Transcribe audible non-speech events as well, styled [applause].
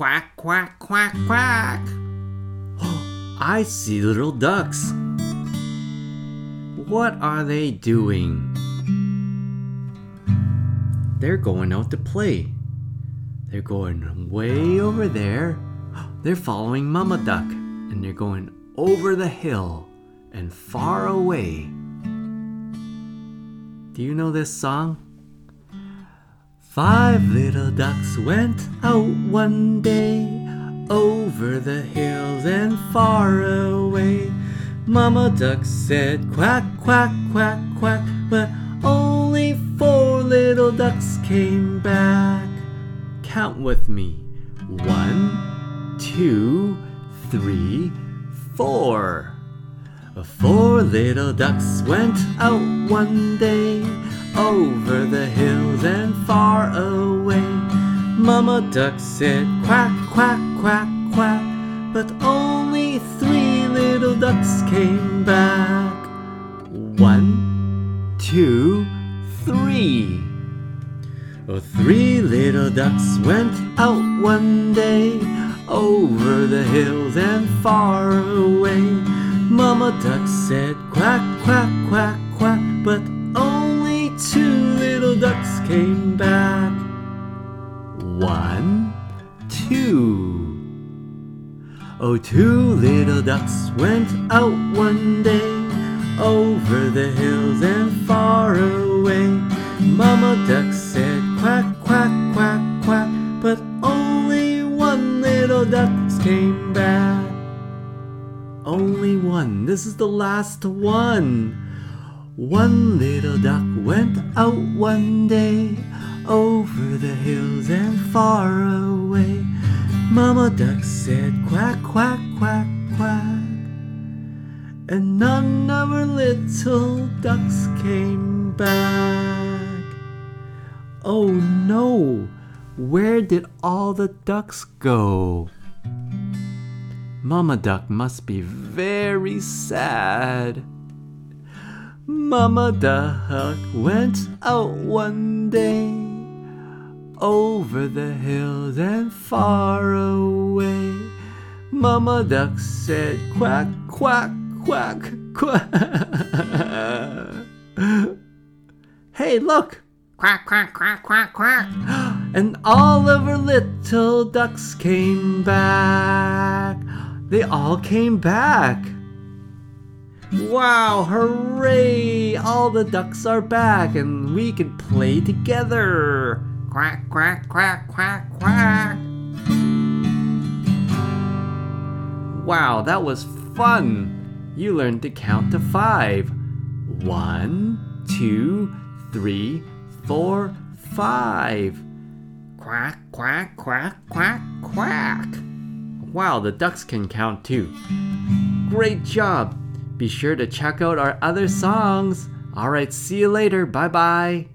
Quack, quack, quack, quack. [gasps] I see little ducks. What are they doing? They're going out to play. They're going way over there. [gasps] They're following Mama Duck and they're going over the hill and far away. Do you know this song? Five little ducks went out one day over the hills and far away. Mama duck said quack, quack, quack, quack, but only four little ducks came back. Count with me. One, two, three, four. Four little ducks went out one day over the hills and far away. Mama duck said quack, quack, quack, quack, but only three little ducks came back. One, two, three. Oh, three little ducks went out one day over the hills and far away. Mama duck said quack, quack, quack, quack, but two little ducks came back. One, two. Oh, two little ducks went out one day over the hills and far away. Mama duck said quack, quack, quack, quack, but only one little duck came back. Only one. This is the last one. One little duck went out one day over the hills and far away. Mama duck said quack, quack, quack, quack. And none of her little ducks came back. Oh no! Where did all the ducks go? Mama Duck must be very sad. Mama Duck went out one day over the hills and far away. Mama Duck said quack, quack, quack, quack. [laughs] hey, look! Quack, quack, quack, quack, quack. [gasps] And all of her little ducks came back. They all came back. Wow, hooray! All the ducks are back and we can play together. Quack, quack, quack, quack, quack. Wow, that was fun. You learned to count to five. One, two, three, four, five. Quack, quack, quack, quack, quack. Wow, the ducks can count too. Great job! Be sure to check out our other songs. Alright, see you later. Bye bye.